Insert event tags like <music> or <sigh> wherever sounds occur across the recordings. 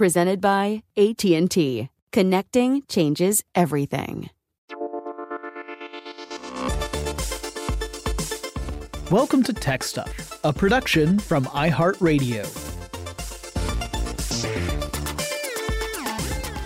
Presented by AT&T. Connecting changes everything. Welcome to Tech Stuff, a production from iHeartRadio.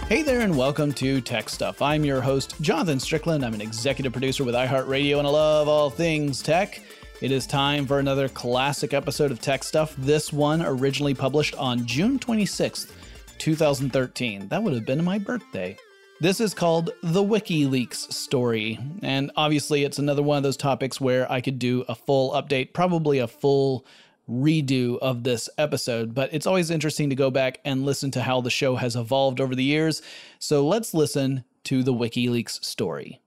Hey there, and welcome to Tech Stuff. I'm your host, Jonathan Strickland. I'm an executive producer with iHeartRadio, and I love all things tech. It is time for another classic episode of Tech Stuff. This one originally published on June 26th, 2013. That would have been my birthday. This is called the WikiLeaks story, and obviously it's another one of those topics where I could do a full update, probably a full redo of this episode, but it's always interesting to go back and listen to how the show has evolved over the years. So let's listen to the WikiLeaks story.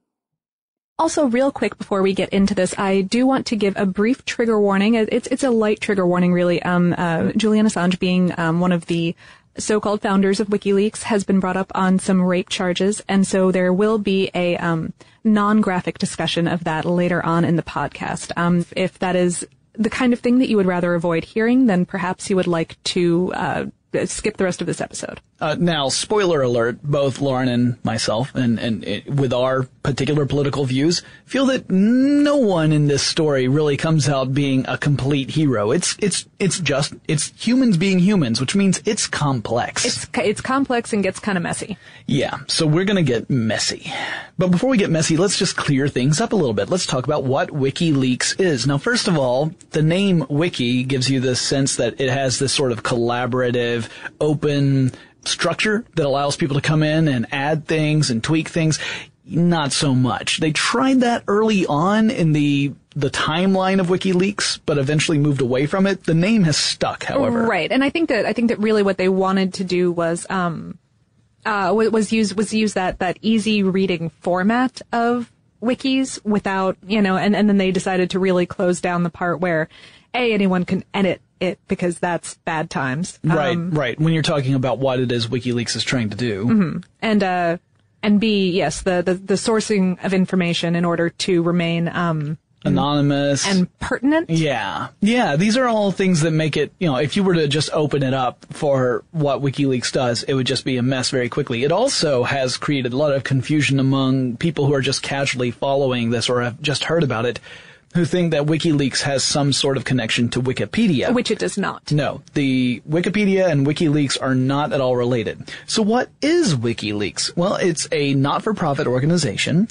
Also, real quick before we get into this, I do want to give a brief trigger warning. It's it's a light trigger warning, really. Um, uh, Julian Assange being um, one of the so-called founders of WikiLeaks has been brought up on some rape charges, and so there will be a um, non-graphic discussion of that later on in the podcast. Um, if that is the kind of thing that you would rather avoid hearing, then perhaps you would like to uh, skip the rest of this episode. Uh, now, spoiler alert, both Lauren and myself, and, and it, with our particular political views, feel that no one in this story really comes out being a complete hero. It's, it's, it's just, it's humans being humans, which means it's complex. It's, it's complex and gets kind of messy. Yeah, so we're gonna get messy. But before we get messy, let's just clear things up a little bit. Let's talk about what WikiLeaks is. Now, first of all, the name Wiki gives you the sense that it has this sort of collaborative, open, structure that allows people to come in and add things and tweak things. Not so much. They tried that early on in the the timeline of WikiLeaks, but eventually moved away from it. The name has stuck, however. Right, and I think that I think that really what they wanted to do was um, uh, was use was use that that easy reading format of wikis without you know, and and then they decided to really close down the part where a anyone can edit it because that's bad times. Right, um, right. When you're talking about what it is WikiLeaks is trying to do. Mm-hmm. And, uh, and B, yes, the, the, the, sourcing of information in order to remain, um, anonymous, and pertinent. yeah, yeah. These are all things that make it. You know, if you were to just open it up for what WikiLeaks does, it would just be a mess very quickly. It also has created a lot of confusion among people who are just casually following this or have just heard about it, who think that WikiLeaks has some sort of connection to Wikipedia. Which it does not. No, the Wikipedia and WikiLeaks are not at all related. So what is WikiLeaks? Well, it's a not-for-profit organization,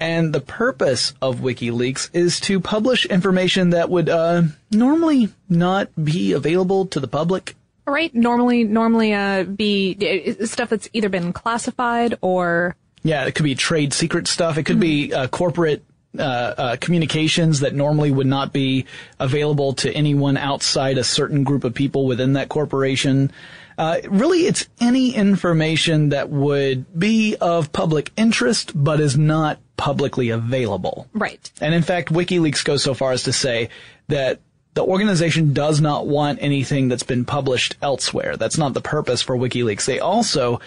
and the purpose of WikiLeaks is to publish information that would uh, normally not be available to the public. Right. Normally, normally, uh, be uh, stuff that's either been classified or Yeah, it could be trade secret stuff. It could be uh, corporate uh, uh, communications that normally would not be available to anyone outside a certain group of people within that corporation. Uh, really, it's any information that would be of public interest but is not publicly available. right. And in fact, WikiLeaks goes so far as to say that the organization does not want anything that's been published elsewhere. That's not the purpose for WikiLeaks. They also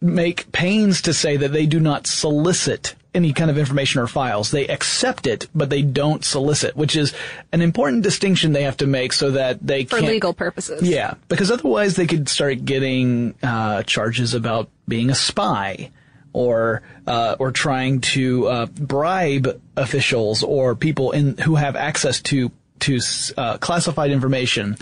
make pains to say that they do not solicit any kind of information or files. They accept it, but they don't solicit, which is an important distinction they have to make so that they For legal purposes. yeah, because otherwise they could start getting uh, charges about being a spy, or uh, or trying to uh, bribe officials or people in who have access to to uh, classified information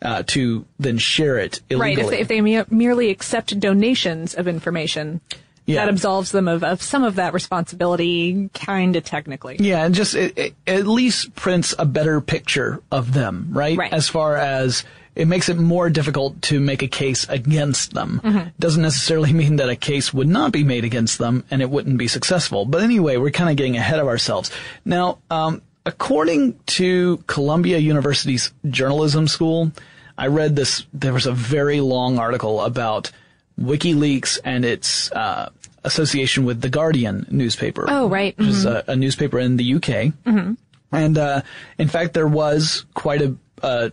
uh, to then share it illegally. Right. If they, if they merely accept donations of information, Yeah. that absolves them of, of some of that responsibility, kind of technically. Yeah, and just it, it at least prints a better picture of them, right? Right. As far as it makes it more difficult to make a case against them. Mm-hmm. Doesn't necessarily <laughs> mean that a case would not be made against them and it wouldn't be successful. But anyway, we're kind of getting ahead of ourselves. Now, um, according to Columbia University's journalism school, I read this. There was a very long article about WikiLeaks and its uh, association with the Guardian newspaper. Oh, right. Which is a, a newspaper in the UK. Mm-hmm. And uh, in fact, there was quite a, a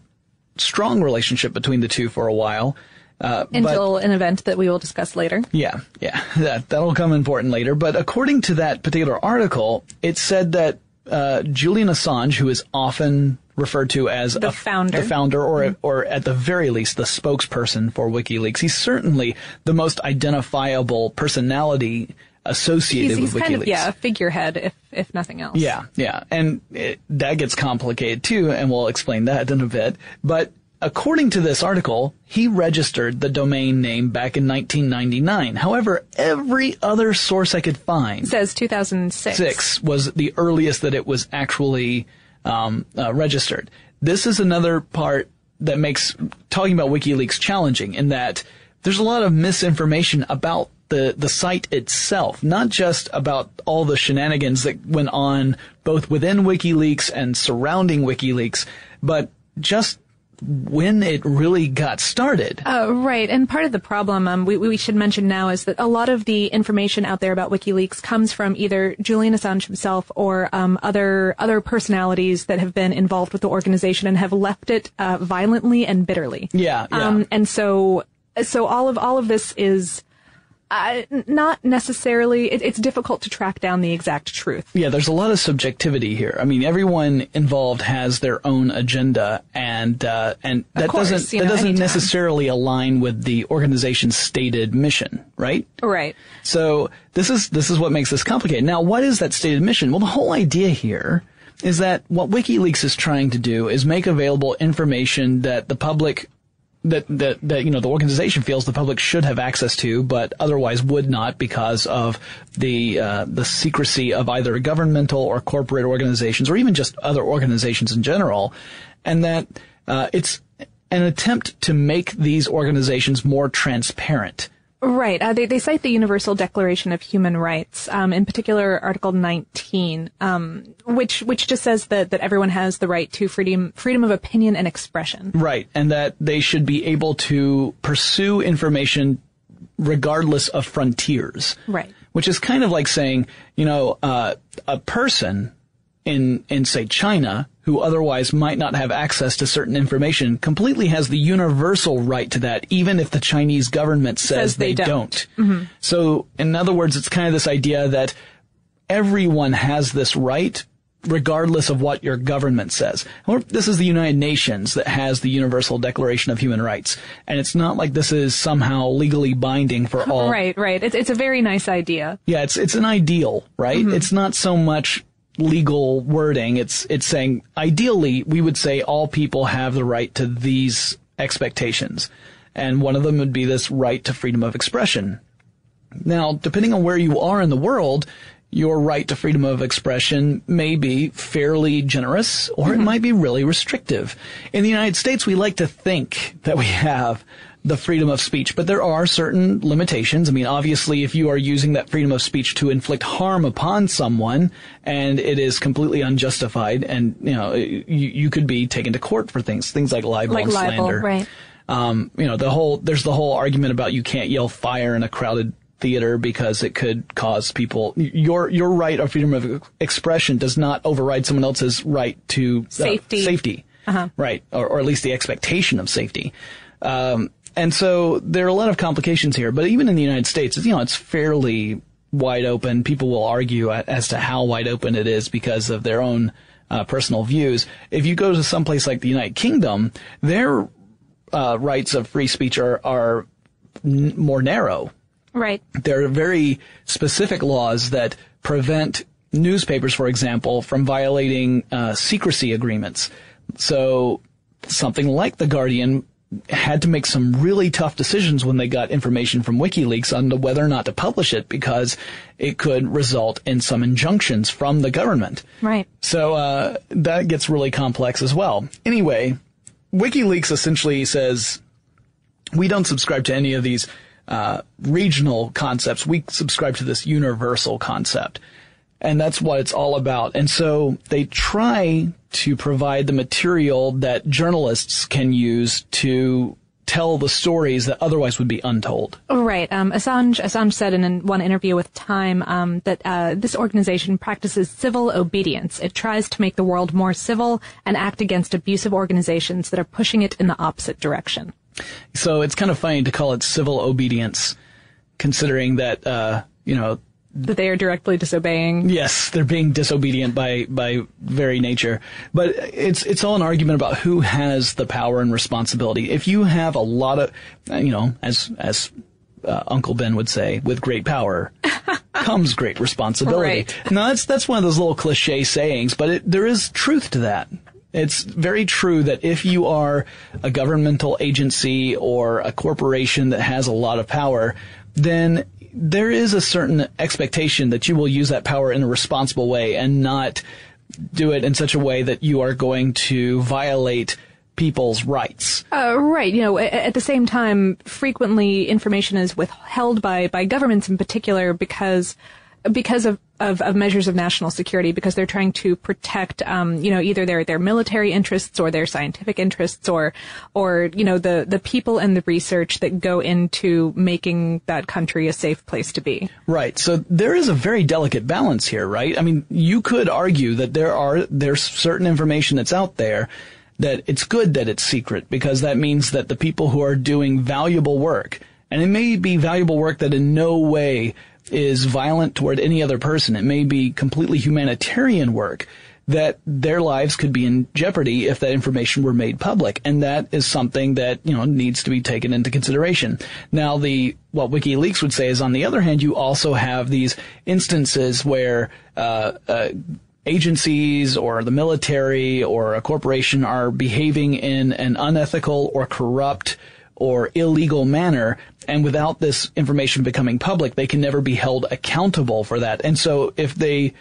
strong relationship between the two for a while. Uh, but- Until an event that we will discuss later. yeah, yeah, <laughs> that that'll come important later. But according to that particular article, it said that uh, Julian Assange, who is often referred to as The a- founder. Mm-hmm. the founder, or or at the very least the spokesperson for WikiLeaks, he's certainly the most identifiable personality associated He's, he's with kind WikiLeaks. of, yeah, a figurehead, if, if nothing else. Yeah, yeah. And it, that gets complicated too, and we'll explain that in a bit. But according to this article, he registered the domain name back in 1999. However, every other source I could find It says 2006. six was the earliest that it was actually um, uh, registered. This is another part that makes talking about WikiLeaks challenging in that there's a lot of misinformation about the, the site itself, not just about all the shenanigans that went on both within WikiLeaks and surrounding WikiLeaks, but just when it really got started. Uh, right, and part of the problem um, we, we should mention now is that a lot of the information out there about WikiLeaks comes from either Julian Assange himself or um, other other personalities that have been involved with the organization and have left it uh, violently and bitterly. Yeah, yeah. Um, and so so all of all of this is. Uh, not necessarily. It, it's difficult to track down the exact truth. Yeah, there's a lot of subjectivity here. I mean, everyone involved has their own agenda, and uh, and that course, doesn't that know, doesn't anytime. necessarily align with the organization's stated mission, right? Right. So this is this is what makes this complicated. Now, what is that stated mission? Well, the whole idea here is that what WikiLeaks is trying to do is make available information that the public that, that, that, you know, the organization feels the public should have access to, but otherwise would not because of the, uh, the secrecy of either governmental or corporate organizations or even just other organizations in general. And that, uh, it's an attempt to make these organizations more transparent. Right. Uh, they, they cite the Universal Declaration of Human Rights, um, in particular Article 19, um, which which just says that, that everyone has the right to freedom freedom of opinion and expression. Right. And that they should be able to pursue information regardless of frontiers. Right. Which is kind of like saying, you know, uh, a person in, in say China who otherwise might not have access to certain information completely has the universal right to that, even if the Chinese government says, Says they don't. So, in other words, it's kind of this idea that everyone has this right, regardless of what your government says. This is the United Nations that has the Universal Declaration of Human Rights, and it's not like this is somehow legally binding for all. Right, right. It's it's a very nice idea. Yeah, it's it's an ideal, right? Mm-hmm. It's not so much legal wording. It's it's saying ideally we would say all people have the right to these expectations, and one of them would be this right to freedom of expression. Now, depending on where you are in the world, your right to freedom of expression may be fairly generous or mm-hmm. it might be really restrictive. In the United States, we like to think that we have the freedom of speech, but there are certain limitations. I mean, obviously, if you are using that freedom of speech to inflict harm upon someone and it is completely unjustified and, you know, you, you could be taken to court for things, things like libel like and libel, slander. Right. Um, you know, the whole, there's the whole argument about you can't yell fire in a crowded theater because it could cause people your your right of freedom of expression does not override someone else's right to uh, safety safety uh-huh. right or, or at least the expectation of safety um, and so there are a lot of complications here but even in the United States you know it's fairly wide open people will argue as to how wide open it is because of their own uh, personal views if you go to some place like the United Kingdom their uh, rights of free speech are are n- more narrow Right. There are very specific laws that prevent newspapers, for example, from violating uh, secrecy agreements. So something like The Guardian had to make some really tough decisions when they got information from WikiLeaks on whether or not to publish it because it could result in some injunctions from the government. Right. So uh, that gets really complex as well. Anyway, WikiLeaks essentially says we don't subscribe to any of these uh, regional concepts. We subscribe to this universal concept. And that's what it's all about. And so they try to provide the material that journalists can use to tell the stories that otherwise would be untold. Right. Um, Assange, Assange said in one interview with Time um, that uh, this organization practices civil obedience. It tries to make the world more civil and act against abusive organizations that are pushing it in the opposite direction. So it's kind of funny to call it civil obedience, considering that, uh, you know, that they are directly disobeying. Yes, they're being disobedient by by very nature. But it's it's all an argument about who has the power and responsibility. If you have a lot of, you know, as as uh, Uncle Ben would say, with great power <laughs> comes great responsibility. Right. Now that's that's one of those little cliche sayings, but it, there is truth to that. It's very true that if you are a governmental agency or a corporation that has a lot of power, then there is a certain expectation that you will use that power in a responsible way and not do it in such a way that you are going to violate people's rights. Uh, right. You know, at the same time, frequently information is withheld by, by governments in particular because because of, of, of, measures of national security, because they're trying to protect, um, you know, either their, their military interests or their scientific interests or, or, you know, the, the people and the research that go into making that country a safe place to be. Right. So there is a very delicate balance here, right? I mean, you could argue that there are, there's certain information that's out there that it's good that it's secret because that means that the people who are doing valuable work, and it may be valuable work that in no way is violent toward any other person. It may be completely humanitarian work that their lives could be in jeopardy if that information were made public. And that is something that, you know, needs to be taken into consideration. Now, the, what WikiLeaks would say is on the other hand, you also have these instances where, uh, uh, agencies or the military or a corporation are behaving in an unethical or corrupt or illegal manner. And without this information becoming public, they can never be held accountable for that. And so if they,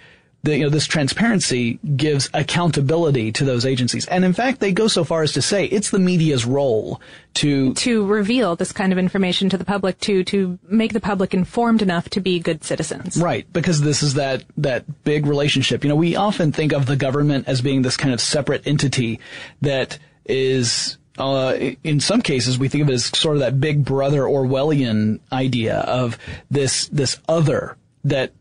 the, you know, this transparency gives accountability to those agencies. And in fact, they go so far as to say it's the media's role to to reveal this kind of information to the public to to make the public informed enough to be good citizens. Right, because this is that that big relationship. You know, we often think of the government as being this kind of separate entity that is uh, in some cases, we think of it as sort of that big brother Orwellian idea of this, this other that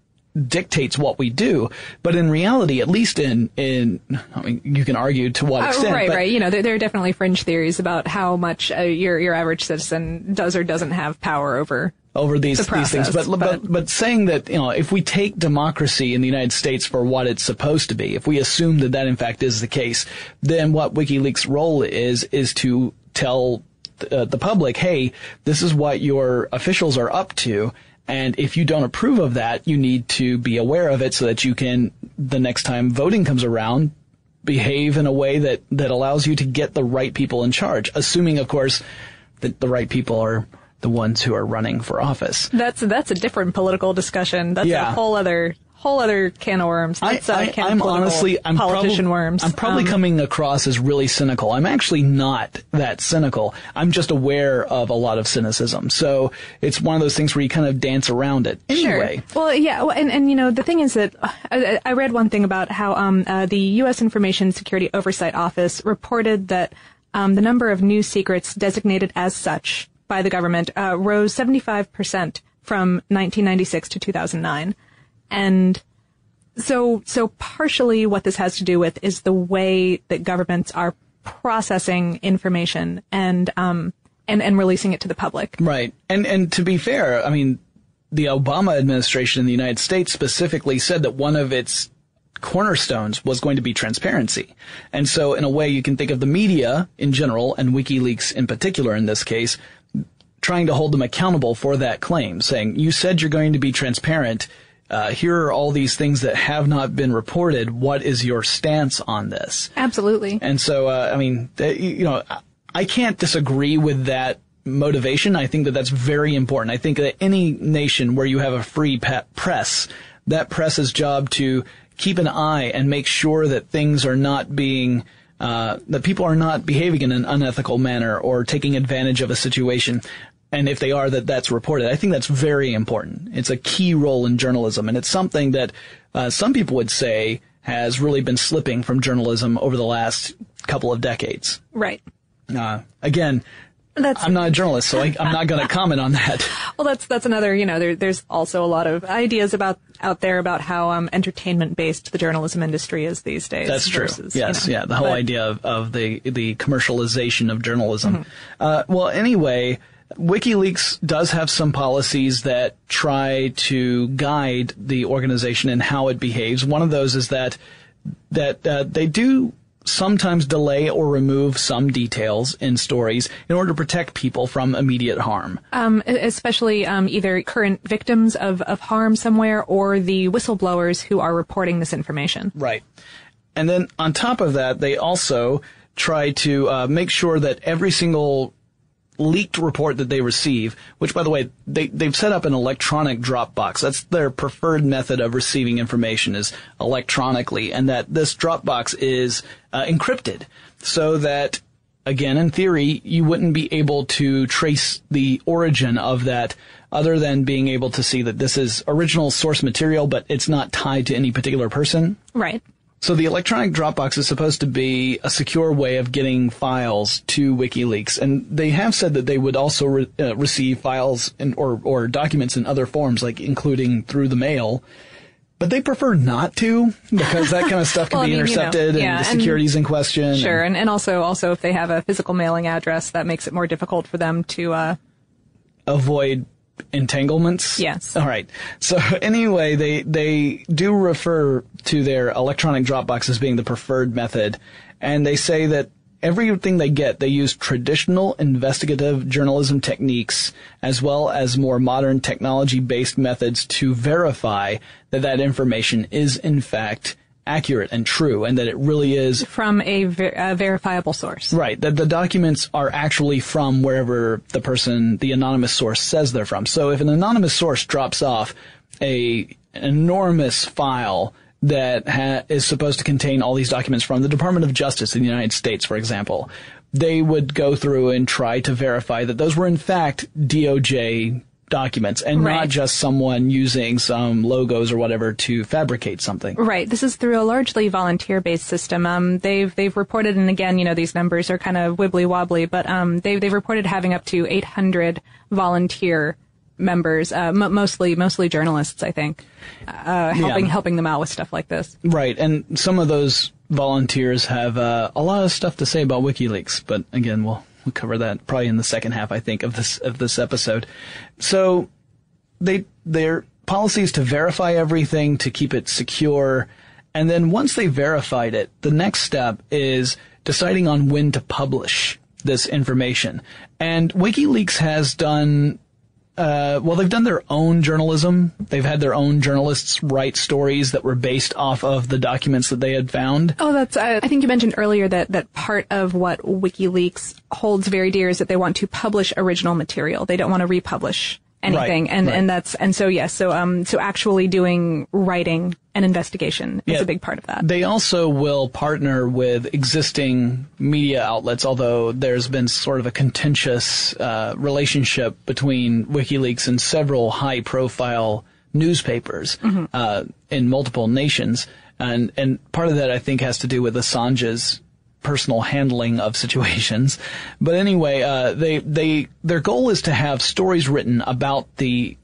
dictates what we do. But in reality, at least in, in, I mean, you can argue to what uh, extent. Uh, right, right. You know, there, there, are definitely fringe theories about how much uh, your, your average citizen does or doesn't have power over over these The these things. But, but but- saying that you know if we take democracy in the United States for what it's supposed to be, if we assume that that in fact is the case, then what WikiLeaks' role is is to tell uh, the public, hey, this is what your officials are up to. And if you don't approve of that, you need to be aware of it so that you can, the next time voting comes around, behave in a way that, that allows you to get the right people in charge. Assuming, of course, that the right people are the ones who are running for office. That's that's a different political discussion. That's Yeah. a whole other whole other can of worms. That's a can am honestly, I'm politician prob- worms. I'm probably Um, coming across as really cynical. I'm actually not that cynical. I'm just aware of a lot of cynicism. So it's one of those things where you kind of dance around it. Anyway. Sure. Well, yeah, well, and, and you know the thing is that uh, I, I read one thing about how um, uh, the U.S. Information Security Oversight Office reported that um, the number of new secrets designated as such by the government uh, rose 75 percent from 1996 to 2009, and so so partially what this has to do with is the way that governments are processing information and um and and releasing it to the public. Right. And and to be fair, I mean, the Obama administration in the United States specifically said that one of its cornerstones was going to be transparency. And so in a way you can think of the media in general and WikiLeaks in particular in this case trying to hold them accountable for that claim, saying, you said you're going to be transparent. Uh, here are all these things that have not been reported. What is your stance on this? Absolutely. And so, uh, I mean, you know, I- can't disagree with that motivation. I think that that's very important. I think that any nation where you have a free press, that press's job to keep an eye and make sure that things are not being uh, that people are not behaving in an unethical manner or taking advantage of a situation. And if they are, that that's reported. I think that's very important. It's a key role in journalism, and it's something that uh, some people would say has really been slipping from journalism over the last couple of decades. Right. Uh, again, That's I'm not a journalist, so I, I'm not going <laughs> to comment on that. well. That's that's another. You know, there, there's also a lot of ideas about out there about how um, entertainment based the journalism industry is these days. That's true. versus, you yes, know, yeah, the whole but- idea of, of the the commercialization of journalism. Mm-hmm. Uh, well, anyway, WikiLeaks does have some policies that try to guide the organization and how it behaves. One of those is that that uh, they do sometimes delay or remove some details in stories in order to protect people from immediate harm. um, especially um, either current victims of, of harm somewhere or the whistleblowers who are reporting this information. Right. And then on top of that, they also try to uh, make sure that every single leaked report that they receive, which by the way, they, they've set up an electronic Dropbox. That's their preferred method of receiving information is electronically and that this Dropbox is uh, encrypted so that again, in theory, you wouldn't be able to trace the origin of that other than being able to see that this is original source material, but it's not tied to any particular person. Right. So the electronic Dropbox is supposed to be a secure way of getting files to WikiLeaks, and they have said that they would also re- uh, receive files in, or or documents in other forms, like including through the mail. But they prefer not to because that kind of stuff <laughs> can Well, I be mean, you know, intercepted yeah, and the and- security's in question. Sure, and- and, and also also if they have a physical mailing address, that makes it more difficult for them to. Uh, avoid entanglements. Yes. All right. So <laughs> anyway, they they do refer to their electronic Dropbox as being the preferred method, and they say that everything they get, they use traditional investigative journalism techniques as well as more modern technology-based methods to verify that that information is in fact accurate and true, and that it really is from a, ver- a verifiable source. Right, that the documents are actually from wherever the person, the anonymous source says they're from. So if an anonymous source drops off a an enormous file that ha- is supposed to contain all these documents from the Department of Justice in the United States, for example, they would go through and try to verify that those were in fact DOJ documents and not just someone using some logos or whatever to fabricate something. Right. This is through a largely volunteer-based system. Um, they've they've reported, and again, you know, these numbers are kind of wibbly wobbly, but um, they've they've reported having up to 800 volunteer members, uh, m- mostly mostly journalists, I think, uh, helping Yeah. helping them out with stuff like this. Right, and some of those volunteers have uh, a lot of stuff to say about WikiLeaks, but again, we'll we'll cover that probably in the second half, I think, of this of this episode. So they their policy is to verify everything to keep it secure, and then once they verified it, the next step is deciding on when to publish this information. And WikiLeaks has done uh, well, they've done their own journalism. They've had their own journalists write stories that were based off of the documents that they had found. Oh, that's. Uh, I think you mentioned earlier that that part of what WikiLeaks holds very dear is that they want to publish original material. They don't want to republish anything, Right, and right. and that's and so yes, so um, so actually doing writing and investigation is Yeah. a big part of that. They also will partner with existing media outlets, although there's been sort of a contentious uh, relationship between WikiLeaks and several high-profile newspapers uh, in multiple nations, and and part of that I think has to do with Assange's personal handling of situations. But anyway, uh, they they their goal is to have stories written about the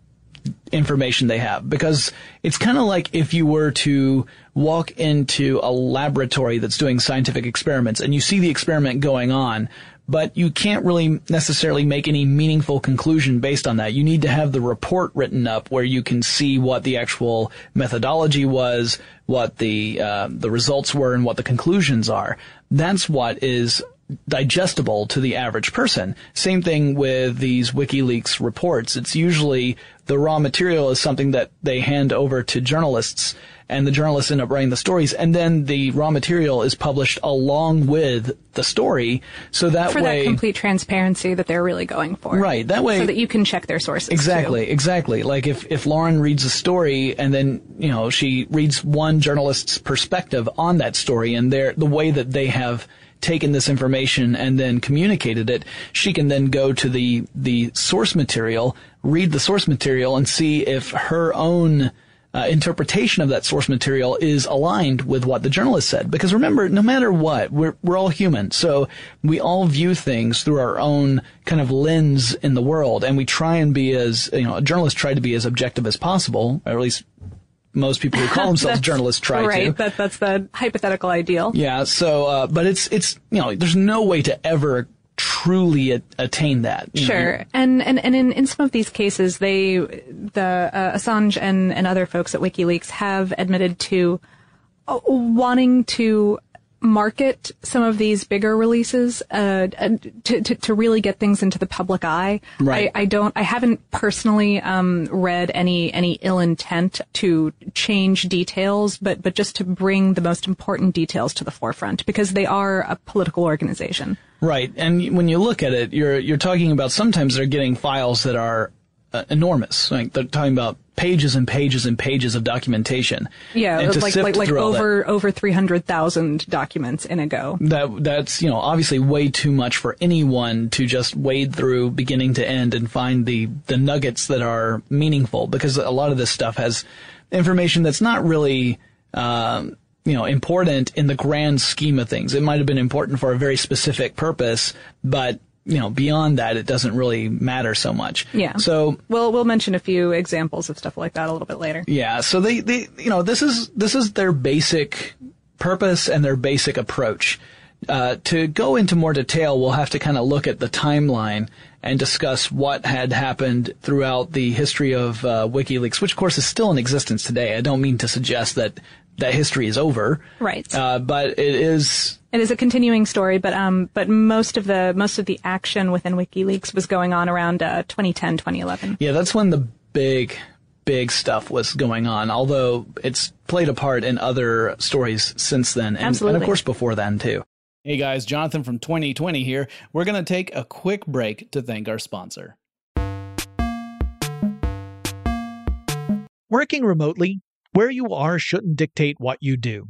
information they have because it's kind of like if you were to walk into a laboratory that's doing scientific experiments and you see the experiment going on but you can't really necessarily make any meaningful conclusion based on that. You need to have the report written up where you can see what the actual methodology was, what the uh, the results were, and what the conclusions are. That's what is digestible to the average person. Same thing with these WikiLeaks reports. It's usually the raw material is something that they hand over to journalists and the journalists end up writing the stories and then the raw material is published along with the story so that for way that complete transparency that they're really going for. Right, that way- So that you can check their sources. too. Exactly, exactly. Like if, if Lauren reads a story and then, you know, she reads one journalist's perspective on that story and their, the way that they have taken this information and then communicated it, she can then go to the, the source material, read the source material and see if her own uh, interpretation of that source material is aligned with what the journalist said. Because remember, no matter what, we're, we're all human. So we all view things through our own kind of lens in the world. And we try and be as, you know, journalists try to be as objective as possible, or at least most people who call <laughs> themselves journalists try right. to. Right, that, that's the hypothetical ideal. Yeah. So, uh, but it's, it's, you know, there's no way to ever truly a- attain that. you know. Sure, and and and in, in some of these cases, they the uh, Assange and and other folks at WikiLeaks have admitted to uh, wanting to market some of these bigger releases uh, to, to to really get things into the public eye. Right. I, I don't. I haven't personally um, read any any ill intent to change details, but but just to bring the most important details to the forefront because they are a political organization. Right, and when you look at it, you're you're talking about sometimes they're getting files that are uh, enormous. Like they're talking about pages and pages and pages of documentation. Yeah, like sift like like through that- over over three hundred thousand documents in a go. that that's you know obviously way too much for anyone to just wade through beginning to end and find the the nuggets that are meaningful because a lot of this stuff has information that's not really um, you know important in the grand scheme of things. It might have been important for a very specific purpose, but you know beyond that it doesn't really matter so much. Yeah. So We'll we'll mention a few examples of stuff like that a little bit later. yeah, so they, they, you know, this is, this is their basic purpose and their basic approach. Uh, to go into more detail, we'll have to kind of look at the timeline and discuss what had happened throughout the history of uh, WikiLeaks, which of course is still in existence today. I don't mean to suggest that that history is over. Right. Uh, but it is, It is a continuing story, but um, but most of the most of the action within WikiLeaks was going on around uh, 2010, 2011. yeah, that's when the big, big stuff was going on, although it's played a part in other stories since then. And, and of course before then too. Hey guys, Jonathan from 2020 here. We're going to take a quick break to thank our sponsor. Working remotely, where you are shouldn't dictate what you do.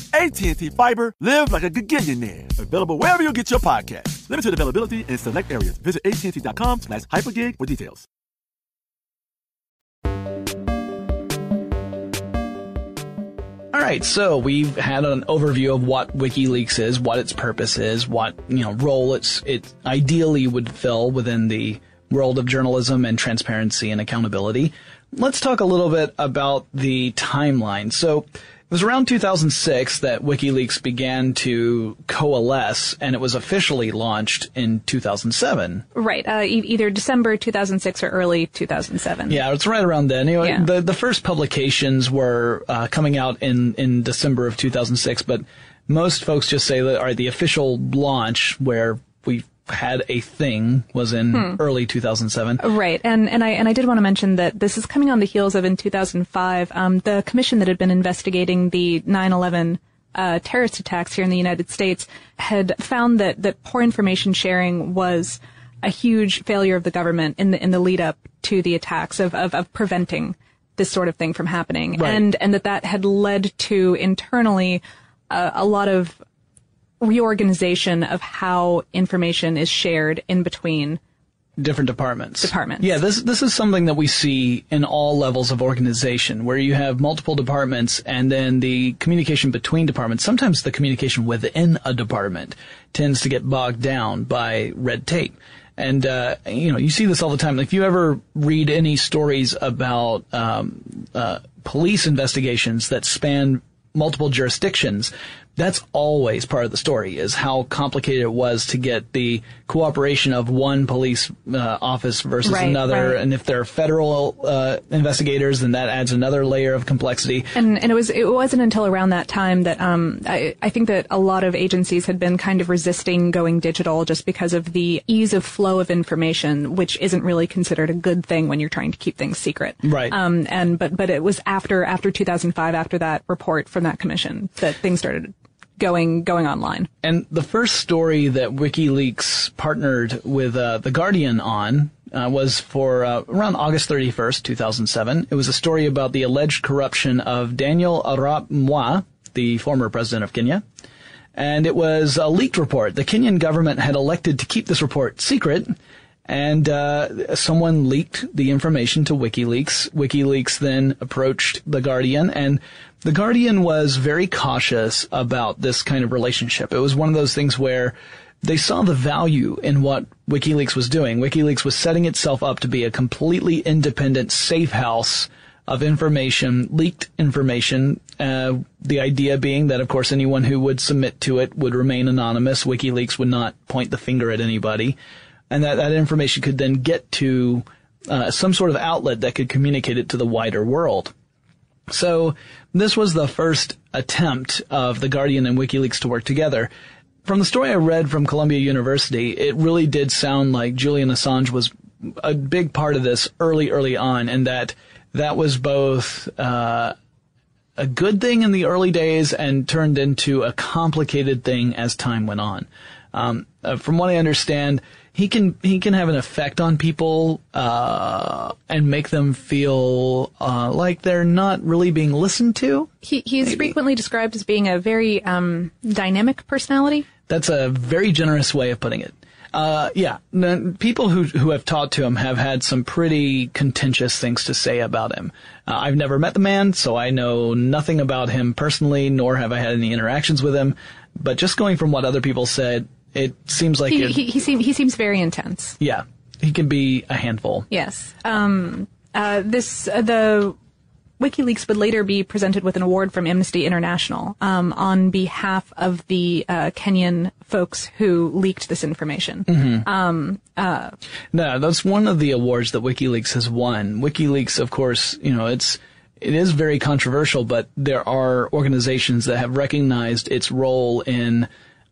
AT&T Fiber, live like a gigillionaire. Available wherever you get your podcast. Limited availability in select areas. Visit AT&T.com slash hypergig for details. All right, so we've had an overview of what WikiLeaks is, what its purpose is, what you know role it's it ideally would fill within the world of journalism and transparency and accountability. Let's talk a little bit about the timeline. So it was around 2006 that WikiLeaks began to coalesce, and it was officially launched in 2007. Right, uh, e- either December 2006 or early 2007. Yeah, it's right around then. Anyway, Yeah. the the first publications were uh, coming out in in December of 2006, but most folks just say that all right, the official launch where we had a thing was in Hmm. early 2007. Right, and and I and I did want to mention that this is coming on the heels of in 2005 um, the commission that had been investigating the 9/11 uh, terrorist attacks here in the United States had found that that poor information sharing was a huge failure of the government in the in the lead up to the attacks of of, of preventing this sort of thing from happening, Right. and and that that had led to internally uh, a lot of reorganization of how information is shared in between different departments. Departments. Yeah, this this is something that we see in all levels of organization, where you have multiple departments, and then the communication between departments. Sometimes the communication within a department tends to get bogged down by red tape. And uh, you know, you see this all the time. If you ever read any stories about um, uh, police investigations that span multiple jurisdictions, that's always part of the story is how complicated it was to get the cooperation of one police uh, office versus Right, another. right. And if they're federal uh, investigators, then that adds another layer of complexity. And and it was it wasn't until around that time that um I, I think that a lot of agencies had been kind of resisting going digital just because of the ease of flow of information, which isn't really considered a good thing when you're trying to keep things secret. Right. Um and but but it was after after 2005 after that report from that commission that things started going going online. And the first story that WikiLeaks partnered with uh, The Guardian on uh, was for uh, around August 31st, 2007. It was a story about the alleged corruption of Daniel Arap Moi, the former president of Kenya. and it was a leaked report. The Kenyan government had elected to keep this report secret, and uh, someone leaked the information to WikiLeaks. WikiLeaks then approached The Guardian, and The Guardian was very cautious about this kind of relationship. It was one of those things where they saw the value in what WikiLeaks was doing. WikiLeaks was setting itself up to be a completely independent safe house of information, leaked information. Uh, the idea being that, of course, anyone who would submit to it would remain anonymous. WikiLeaks would not point the finger at anybody, and that that information could then get to uh, some sort of outlet that could communicate it to the wider world. So this was the first attempt of the Guardian and WikiLeaks to work together. From the story I read from Columbia University, it really did sound like Julian Assange was a big part of this early, early on, and that that was both uh, a good thing in the early days and turned into a complicated thing as time went on. Um, uh, from what I understand, he can he can have an effect on people uh, and make them feel uh, like they're not really being listened to. He he's Maybe. frequently described as being a very um, dynamic personality. That's a very generous way of putting it. Uh, yeah, people who who have talked to him have had some pretty contentious things to say about him. Uh, I've never met the man, so I know nothing about him personally, nor have I had any interactions with him. But just going from what other people said, it seems like He it, he, he, seem, he seems very intense. yeah, he can be a handful. Yes. Um, uh, this uh, the WikiLeaks would later be presented with an award from Amnesty International um, on behalf of the uh, Kenyan folks who leaked this information. No, that's one of the awards that WikiLeaks has won. WikiLeaks, of course, you know, it's it is very controversial, but there are organizations that have recognized its role in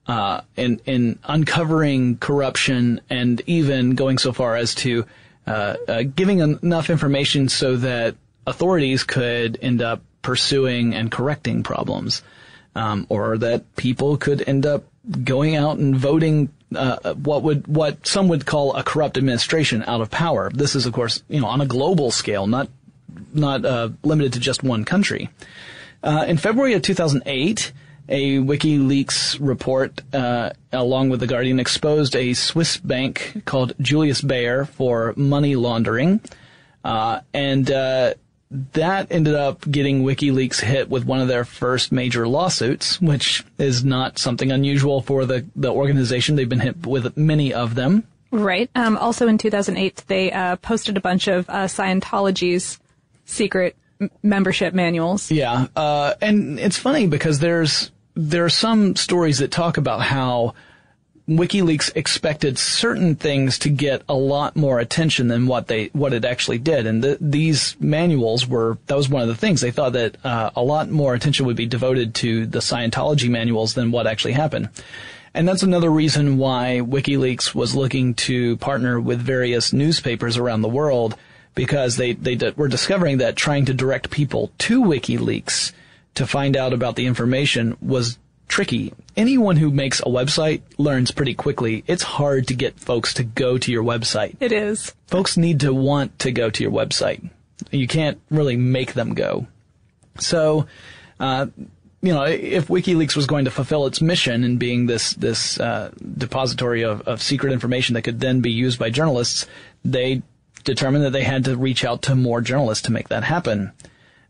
uh, in in uncovering corruption and even going so far as to uh, uh, giving en- enough information so that authorities could end up pursuing and correcting problems, um, or that people could end up going out and voting uh, what would what some would call a corrupt administration out of power. This is, of course, you know, on a global scale, not not uh, limited to just one country. Uh, in February of 2008, a WikiLeaks report, uh, along with the Guardian, exposed a Swiss bank called Julius Baer for money laundering, uh, and uh, that ended up getting WikiLeaks hit with one of their first major lawsuits, which is not something unusual for the the organization. They've been hit with many of them. Right. Um, also in 2008, they uh, posted a bunch of uh, Scientology's secret m- membership manuals. Yeah, uh, and it's funny because there's there are some stories that talk about how WikiLeaks expected certain things to get a lot more attention than what they what it actually did, and th- these manuals were that was one of the things they thought that uh, a lot more attention would be devoted to the Scientology manuals than what actually happened. And that's another reason why WikiLeaks was looking to partner with various newspapers around the world because they, they d- were discovering that trying to direct people to WikiLeaks to find out about the information was tricky. Anyone who makes a website learns pretty quickly. It's hard to get folks to go to your website. It is. Folks need to want to go to your website. You can't really make them go. So, uh, you know, if WikiLeaks was going to fulfill its mission in being this this uh, depository of, of secret information that could then be used by journalists, they determined that they had to reach out to more journalists to make that happen.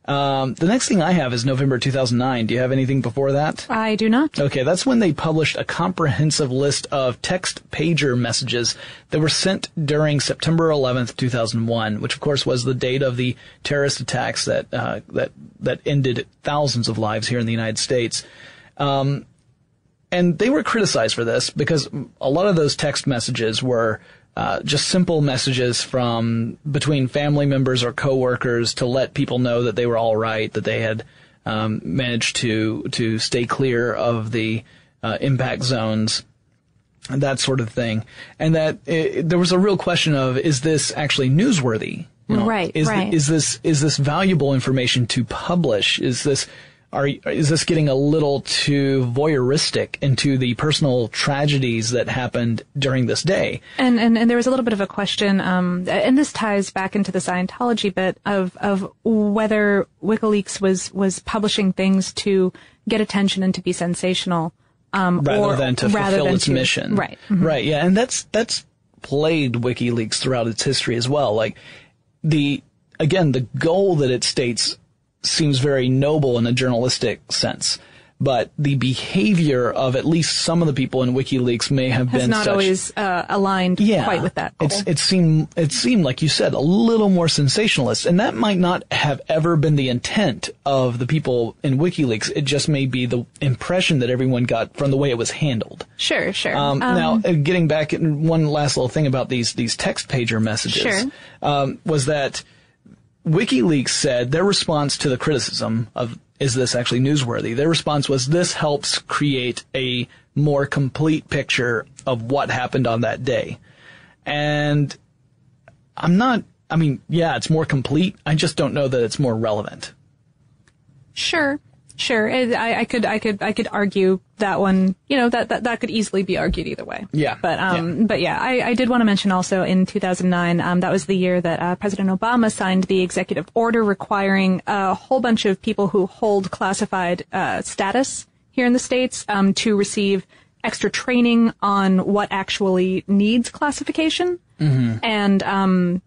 Um, the next thing I have is November 2009. Do you have anything before that? I do not. Okay, that's when they published a comprehensive list of text pager messages that were sent during September 11th, 2001, which of course was the date of the terrorist attacks that uh, that that ended thousands of lives here in the United States. Um, and they were criticized for this because a lot of those text messages were uh, just simple messages from between family members or coworkers to let people know that they were all right, that they had um, managed to to stay clear of the uh, impact zones, and that sort of thing, and that it, there was a real question of is this actually newsworthy? You know, Right, Is right. is this is this valuable information to publish? Is this are is this getting a little too voyeuristic into the personal tragedies that happened during this day? And, and and there was a little bit of a question, um, and this ties back into the Scientology bit of of whether WikiLeaks was was publishing things to get attention and to be sensational, um, rather or, than to rather fulfill than its to- mission. Right. Mhm. Right. Yeah. And that's, that's plagued WikiLeaks throughout its history as well. Like the, again, the goal that it states seems very noble in a journalistic sense. But the behavior of at least some of the people in WikiLeaks may have Has been not such, always uh, aligned yeah, quite with that goal. It's, it seemed, it seemed like you said, a little more sensationalist, and that might not have ever been the intent of the people in WikiLeaks. It just may be the impression that everyone got from the way it was handled. sure, sure. Um, now, uh, getting back, one last little thing about these these text pager messages Sure. um, was that WikiLeaks said their response to the criticism of is this actually newsworthy? Their response was this helps create a more complete picture of what happened on that day. And I'm not, I mean, yeah, it's more complete. I just don't know that it's more relevant. Sure, sure. I, I could, I could, I could argue that one. You know, that that, that could easily be argued either way. Yeah, But um, but yeah, I, I did want to mention also in 2009, um, that was the year that uh, President Obama signed the executive order requiring a whole bunch of people who hold classified uh, status here in the states um, to receive extra training on what actually needs classification, and um,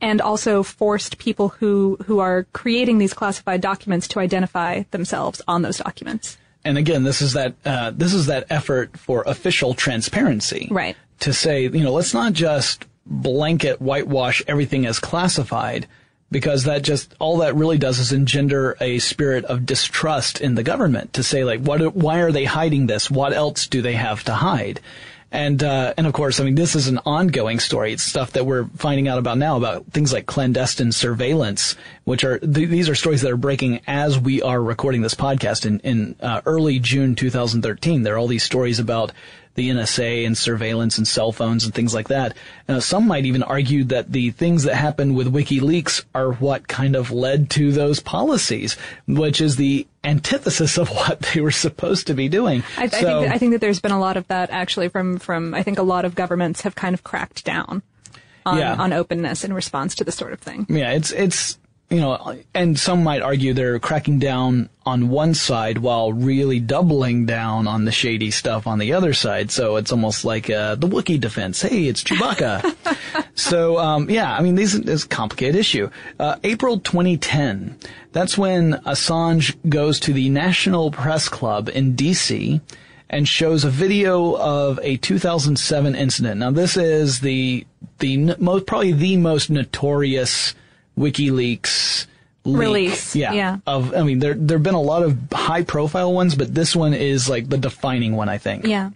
and also forced people who who are creating these classified documents to identify themselves on those documents. and again, this is that uh, this is that effort for official transparency, Right. To say, you know, let's not just blanket whitewash everything as classified, because that just all that really does is engender a spirit of distrust in the government. To say, like, what, why are they hiding this? What else do they have to hide? And uh, and of course, I mean, this is an ongoing story. It's stuff that we're finding out about now about things like clandestine surveillance, which are th- these are stories that are breaking as we are recording this podcast in in uh, early June 2013. There are all these stories about the NSA and surveillance and cell phones and things like that. Uh, some might even argue that the things that happened with WikiLeaks are what kind of led to those policies, which is the antithesis of <laughs> what they were supposed to be doing. I, I think that, I think that there's been a lot of that actually from from I think a lot of governments have kind of cracked down on Yeah. on openness in response to this sort of thing. Yeah, it's it's you know, and some might argue they're cracking down on one side while really doubling down on the shady stuff on the other side. So it's almost like uh, the Wookiee defense. Hey, it's Chewbacca. <laughs> so um, yeah, I mean, this is a complicated issue. Uh, April 2010. That's when Assange goes to the National Press Club in D.C. and shows a video of a 2007 incident. Now, this is the the most probably the most notorious WikiLeaks leak. Release, Yeah. yeah. Of I mean, there there've been a lot of high profile ones, but this one is like the defining one, I think. Yeah.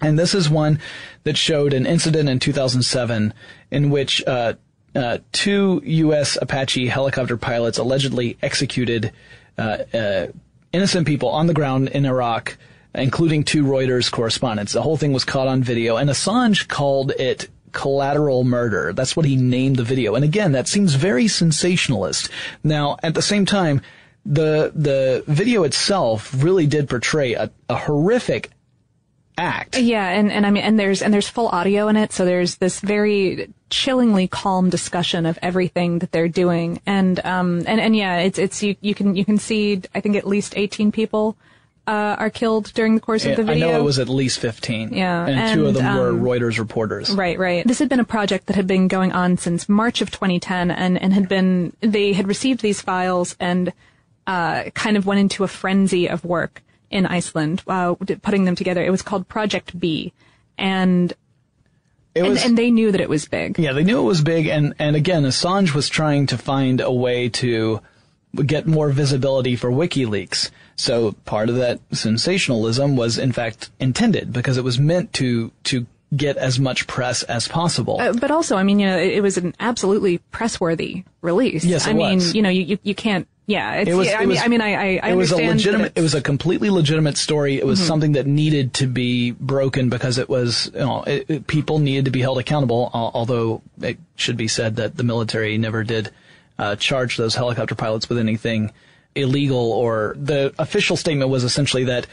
And this is one that showed an incident in 2007 in which uh, uh, two U.S. Apache helicopter pilots allegedly executed uh, uh, innocent people on the ground in Iraq, including two Reuters correspondents. The whole thing was caught on video, and Assange called it collateral murder. That's what he named the video. And again, that seems very sensationalist. Now, at the same time, the the video itself really did portray a, a horrific act. Yeah, and, and I mean, and there's and there's full audio in it, so there's this very chillingly calm discussion of everything that they're doing, and um and and yeah, it's it's you you can you can see I think at least 18 people uh, are killed during the course of the video. I know it was at least 15. Yeah, And, two of and, them were um, Reuters reporters. Right, right. This had been a project that had been going on since March of 2010 and, and had been, they had received these files and, uh, kind of went into a frenzy of work in Iceland, uh, putting them together. It was called Project B. And, It and, was, and they knew that it was big. yeah, they knew it was big. And, and again, Assange was trying to find a way to get more visibility for WikiLeaks. So part of that sensationalism was in fact intended because it was meant to, to get as much press as possible. Uh, but also, I mean, you know, it, it was an absolutely press-worthy release. Yes, it I mean, was. you know, you, you, you can't, yeah, it's, It was- yeah, I it mean, was- I mean, I, I, I it was a legitimate. It was a completely legitimate story. It was Mm-hmm. something that needed to be broken because it was, you know, it, it- people needed to be held accountable. al- Although it should be said that the military never did uh, charge those helicopter pilots with anything illegal. Or the official statement was essentially that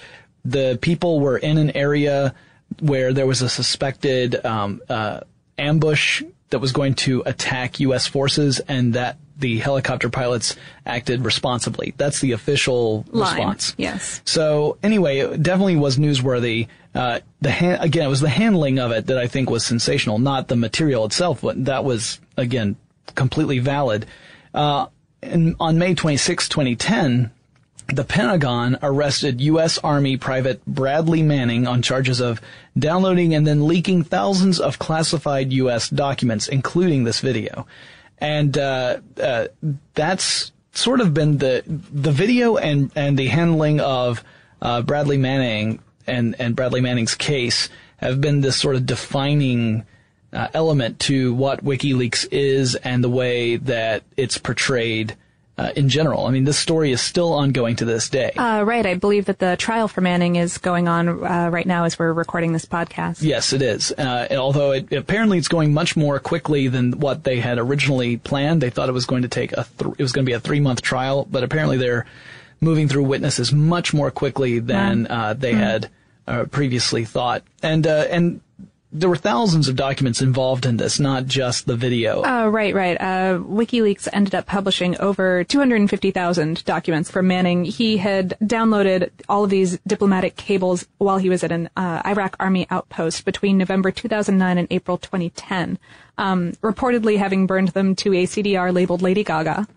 the people were in an area where there was a suspected um, uh, ambush that was going to attack U.S. forces, and that the helicopter pilots acted responsibly. That's the official Line. response. Yes. So anyway, it definitely was newsworthy. Uh, the ha- again, it was the handling of it that I think was sensational, not the material itself. But that was again completely valid. Uh, and on May 26, 2010, the Pentagon arrested U.S. Army Private Bradley Manning on charges of downloading and then leaking thousands of classified U.S. documents, including this video. And uh, uh, that's sort of been the the video and and the handling of uh, Bradley Manning and and Bradley Manning's case have been this sort of defining uh, element to what WikiLeaks is and the way that it's portrayed uh, in general. I mean, this story is still ongoing to this day. Uh, right. I believe that the trial for Manning is going on uh, right now as we're recording this podcast. Yes, it is. Uh, although it, apparently it's going much more quickly than what they had originally planned. They thought it was going to take a th- it was going to be a three month trial, but apparently they're moving through witnesses much more quickly than uh, they had uh, previously thought. And uh, and there were thousands of documents involved in this, not just the video. Uh, right, right. Uh, WikiLeaks ended up publishing over 250,000 documents from Manning. He had downloaded all of these diplomatic cables while he was at an uh, Iraq Army outpost between November 2009 and April 2010, um, reportedly having burned them to a CDR labeled Lady Gaga.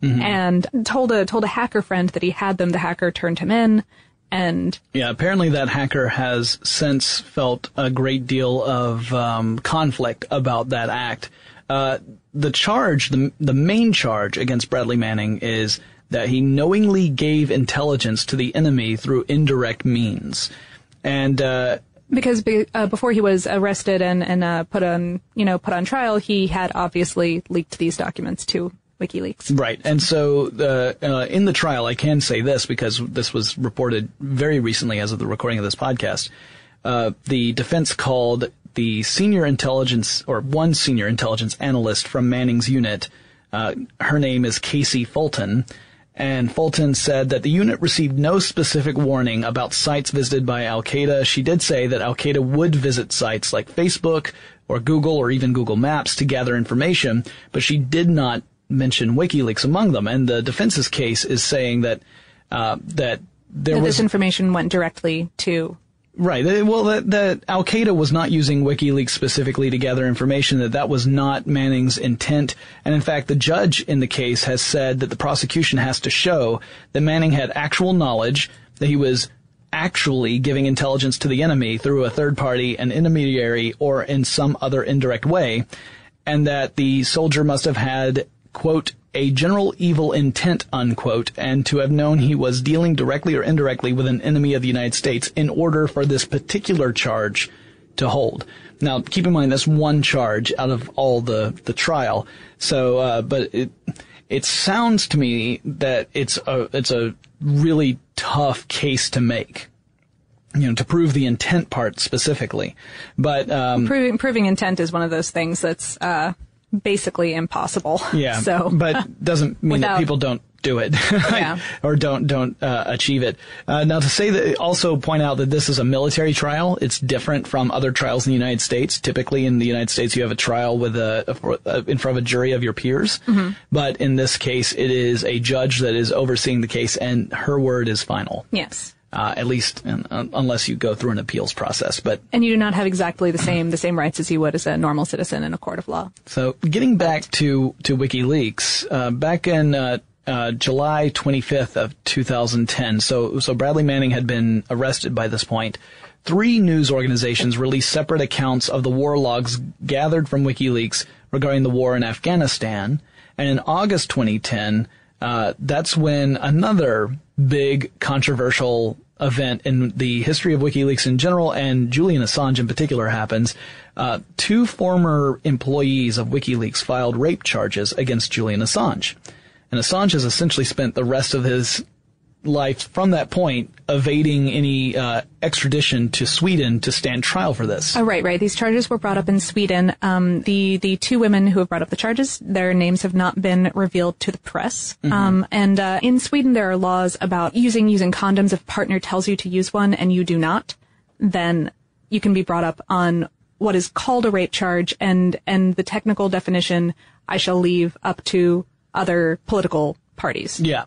And told a told a hacker friend that he had them. The hacker turned him in, and Yeah, apparently that hacker has since felt a great deal of um, conflict about that act. Uh, the charge, the the main charge against Bradley Manning is that he knowingly gave intelligence to the enemy through indirect means, and uh, because be, uh, before he was arrested and and uh, put on you know put on trial, he had obviously leaked these documents to WikiLeaks. Right. And so uh, uh, in the trial, I can say this because this was reported very recently as of the recording of this podcast. Uh, the defense called the senior intelligence or one senior intelligence analyst from Manning's unit. Uh, her name is Casey Fulton. And Fulton said that the unit received no specific warning about sites visited by Al Qaeda. She did say that Al Qaeda would visit sites like Facebook or Google or even Google Maps to gather information, but she did not mention WikiLeaks among them. And the defense's case is saying that uh, that there That was this information went directly to Right. Well, that, that Al Qaeda was not using WikiLeaks specifically to gather information. That that was not Manning's intent. And in fact, the judge in the case has said that the prosecution has to show that Manning had actual knowledge that he was actually giving intelligence to the enemy through a third party, an intermediary, or in some other indirect way, and that the soldier must have had quote a general evil intent, unquote, and to have known he was dealing directly or indirectly with an enemy of the United States in order for this particular charge to hold. Now, keep in mind that's one charge out of all the the trial. So, uh, but it it sounds to me that it's a it's a really tough case to make. You know, to prove the intent part specifically, but um, proving proving intent is one of those things that's uh, basically impossible. <laughs> Yeah. So, but <laughs> doesn't mean that people don't do it <laughs> Yeah. or don't don't uh, achieve it. Uh, now to say that, also point out that this is a military trial. It's different from other trials in the United States. Typically, in the United States, you have a trial with a, a in front of a jury of your peers. Mm-hmm. But in this case, it is a judge that is overseeing the case, and her word is final. yes. Uh, at least un- un- unless you go through an appeals process. But And you do not have exactly the same the same rights as you would as a normal citizen in a court of law. So getting back to to WikiLeaks, uh, back in uh, uh, July 25th of 2010, so so Bradley Manning had been arrested by this point. Three news organizations released separate accounts of the war logs gathered from WikiLeaks regarding the war in Afghanistan, and in August 2010, uh, that's when another big controversial event in the history of WikiLeaks in general and Julian Assange in particular happens. Uh, two former employees of WikiLeaks filed rape charges against Julian Assange. And Assange has essentially spent the rest of his life from that point evading any uh, extradition to Sweden to stand trial for this. Oh, right, right. These charges were brought up in Sweden. Um, the the two women who have brought up the charges, their names have not been revealed to the press. Um, and uh, in Sweden, there are laws about using using condoms. If partner tells you to use one and you do not, then you can be brought up on what is called a rape charge, and and the technical definition I shall leave up to other political parties. Yeah.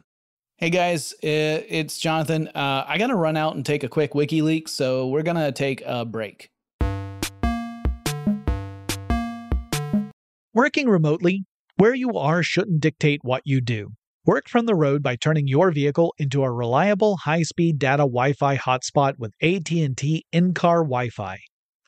Hey guys, it's Jonathan. Uh, I gotta run out and take a quick WikiLeaks, so we're gonna take a break. Working remotely, where you are shouldn't dictate what you do. Work from the road by turning your vehicle into a reliable high-speed data Wi-Fi hotspot with AT&T in-car Wi-Fi.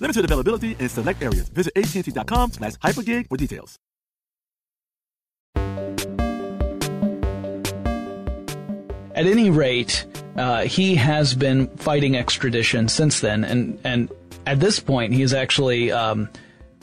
Limited availability in select areas. Visit AT&T.com slash hypergig for details. At any rate, uh, he has been fighting extradition since then, and, and at this point, he has actually um,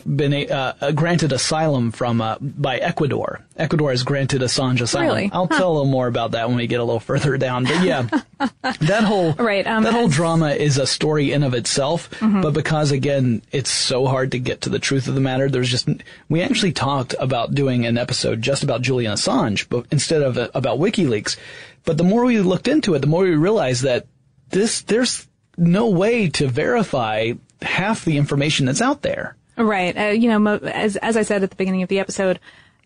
been a, uh, granted asylum from uh, by Ecuador. Ecuador has granted Assange asylum. Really? I'll huh. tell a little more about that when we get a little <laughs> further down. But yeah, <laughs> that whole right, um, that whole drama is a story in of itself. Mm-hmm. But because again, it's so hard to get to the truth of the matter. There's just we actually talked about doing an episode just about Julian Assange, but instead of uh, about WikiLeaks. But the more we looked into it, the more we realized that this there's no way to verify half the information that's out there. Right. Uh, you know, mo- as as I said at the beginning of the episode,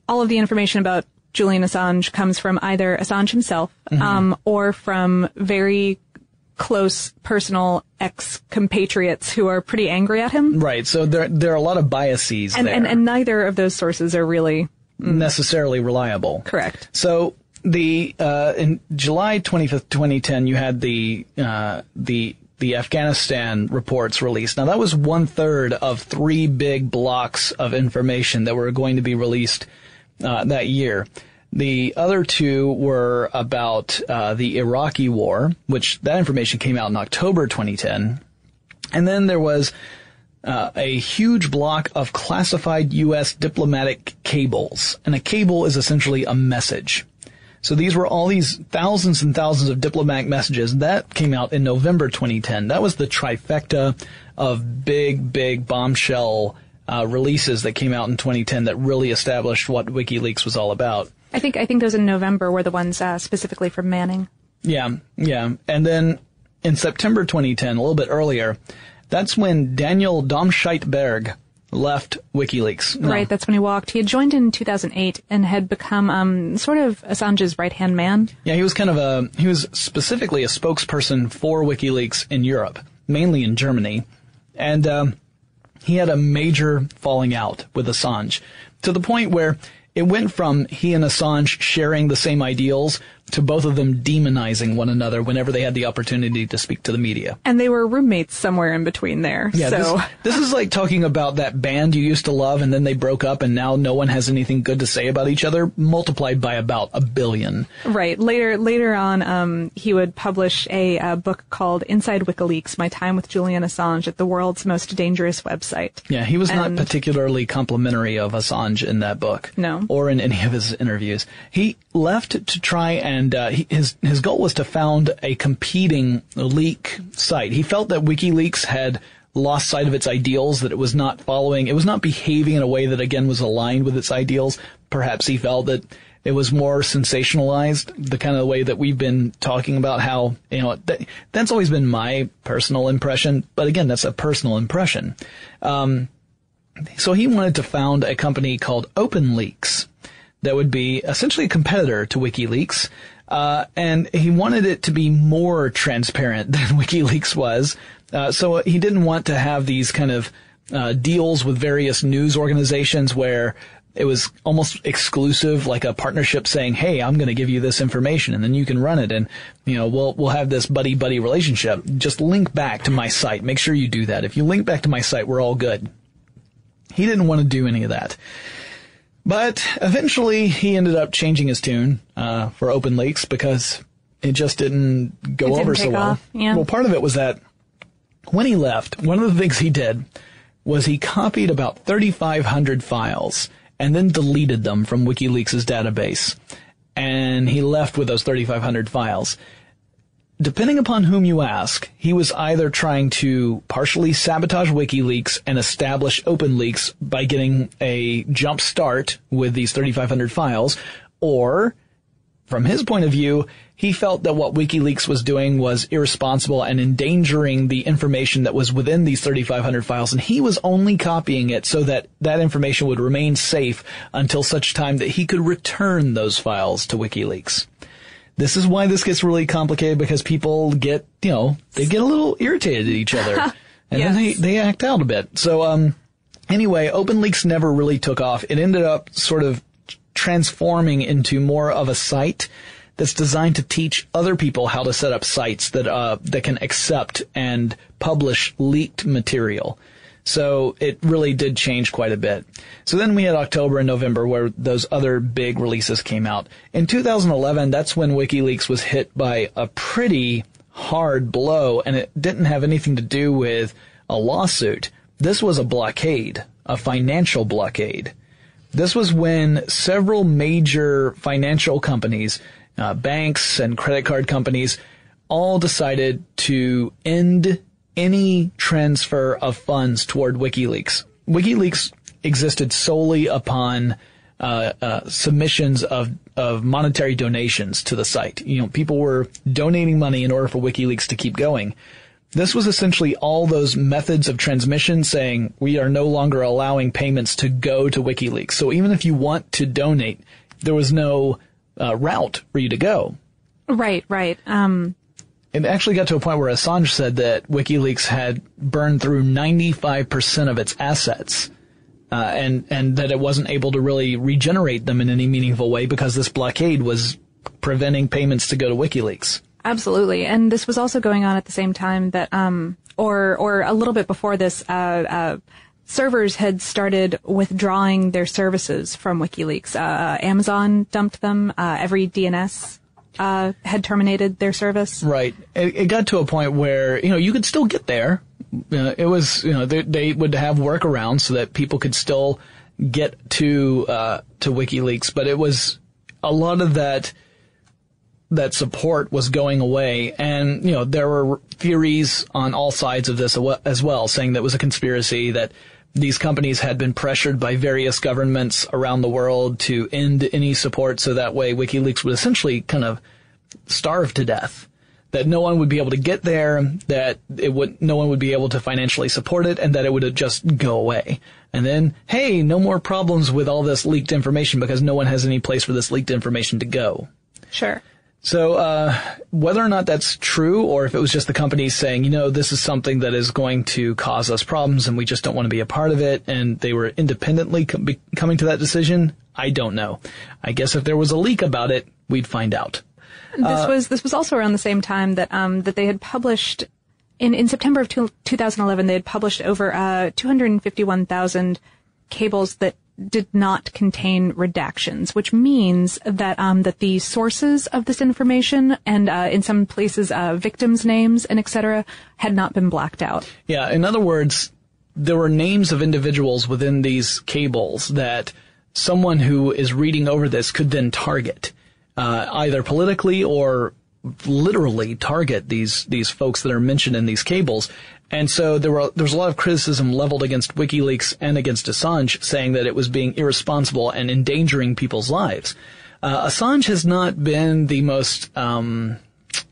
all of the information about Julian Assange comes from either Assange himself mm-hmm. um, or from very close personal ex compatriots who are pretty angry at him. Right. So there there are a lot of biases and there. and, and neither of those sources are really mm, necessarily reliable. Correct. So the uh, in July 25th, 2010, you had the uh, the the Afghanistan reports released. Now that was one third of three big blocks of information that were going to be released uh, that year. The other two were about uh, the Iraqi war, which that information came out in October 2010. And then there was uh, a huge block of classified U.S. diplomatic cables, and a cable is essentially a message. So these were all these thousands and thousands of diplomatic messages that came out in November 2010. That was the trifecta of big, big bombshell uh, releases that came out in 2010 that really established what WikiLeaks was all about. I think I think those in November were the ones uh, specifically from Manning. Yeah, yeah. And then in September 2010, a little bit earlier, that's when Daniel Domscheit-Berg left WikiLeaks. No. Right, that's when he walked. He had joined in 2008 and had become um, sort of Assange's right hand man. Yeah, he was kind of a he was specifically a spokesperson for WikiLeaks in Europe, mainly in Germany, and um, he had a major falling out with Assange to the point where it went from he and Assange sharing the same ideals to both of them demonizing one another whenever they had the opportunity to speak to the media. And they were roommates somewhere in between there. Yeah, so this, this is like talking about that band you used to love and then they broke up and now no one has anything good to say about each other, multiplied by about a billion. right later later on, um, he would publish a, uh book called Inside WikiLeaks: My Time with Julian Assange at the World's Most Dangerous Website. Yeah, he was not particularly complimentary of Assange in that book. No. Or in any of his interviews. He left to try and, uh, he, his, his goal was to found a competing leak site. He felt that WikiLeaks had lost sight of its ideals, that it was not following, it was not behaving in a way that again was aligned with its ideals. Perhaps he felt that it was more sensationalized, the kind of way that we've been talking about how, you know, that, that's always been my personal impression, but again, that's a personal impression. Um, so he wanted to found a company called OpenLeaks that would be essentially a competitor to WikiLeaks. Uh, and he wanted it to be more transparent <laughs> than WikiLeaks was. Uh, so he didn't want to have these kind of uh, deals with various news organizations where it was almost exclusive, like a partnership saying, "Hey, I'm going to give you this information, and then you can run it, and you know we'll we'll have this buddy buddy relationship. Just link back to my site. Make sure you do that. If you link back to my site, we're all good." He didn't want to do any of that. But eventually he ended up changing his tune uh, for OpenLeaks because it just didn't go didn't over so well. yeah. Well, part of it was that when he left, one of the things he did was he copied about 3,500 files and then deleted them from WikiLeaks' database. And he left with those 3,500 files depending upon whom you ask, he was either trying to partially sabotage WikiLeaks and establish OpenLeaks by getting a jump start with these 3,500 files, or from his point of view, he felt that what WikiLeaks was doing was irresponsible and endangering the information that was within these 3,500 files, and he was only copying it so that that information would remain safe until such time that he could return those files to WikiLeaks. This is why this gets really complicated because people get, you know, they get a little irritated at each other. <laughs> and then they, they act out a bit. So, um, anyway, OpenLeaks never really took off. It ended up sort of transforming into more of a site that's designed to teach other people how to set up sites that, uh, that can accept and publish leaked material. So it really did change quite a bit. So then we had October and November where those other big releases came out. In 2011, that's when WikiLeaks was hit by a pretty hard blow and it didn't have anything to do with a lawsuit. This was a blockade, a financial blockade. This was when several major financial companies, uh, banks and credit card companies, all decided to end any transfer of funds toward WikiLeaks. WikiLeaks existed solely upon uh, uh, submissions of of monetary donations to the site. You know, people were donating money in order for WikiLeaks to keep going. This was essentially all those methods of transmission saying we are no longer allowing payments to go to WikiLeaks. So even if you want to donate, there was no uh, route for you to go. Right, right. Um, It actually got to a point where Assange said that WikiLeaks had burned through 95% of its assets. Uh, and, and that it wasn't able to really regenerate them in any meaningful way because this blockade was preventing payments to go to WikiLeaks. Absolutely, and this was also going on at the same time that, um, or or a little bit before this, uh, uh, servers had started withdrawing their services from WikiLeaks. Uh, Amazon dumped them. Uh, EveryDNS uh, had terminated their service. Right. It, it got to a point where, you know, you could still get there it was you know they, they would have workarounds so that people could still get to uh, to WikiLeaks, but it was a lot of that that support was going away, and you know there were theories on all sides of this as well, saying that it was a conspiracy that these companies had been pressured by various governments around the world to end any support, so that way WikiLeaks would essentially kind of starve to death. That no one would be able to get there, that it would, no one would be able to financially support it, and that it would just go away. And then, hey, no more problems with all this leaked information because no one has any place for this leaked information to go. Sure. So, uh, whether or not that's true, or if it was just the company saying, you know, this is something that is going to cause us problems and we just don't want to be a part of it, and they were independently com- coming to that decision, I don't know. I guess if there was a leak about it, we'd find out. This uh, was this was also around the same time that um, that they had published in in September of two, 2011 they had published over uh, 251,000 cables that did not contain redactions, which means that um, that the sources of this information and uh, in some places uh, victims' names and etc. had not been blacked out. Yeah, in other words, there were names of individuals within these cables that someone who is reading over this could then target, uh, either politically or literally target these these folks that are mentioned in these cables. And so there were there was a lot of criticism leveled against WikiLeaks and against Assange, saying that it was being irresponsible and endangering people's lives. Uh, Assange has not been the most um,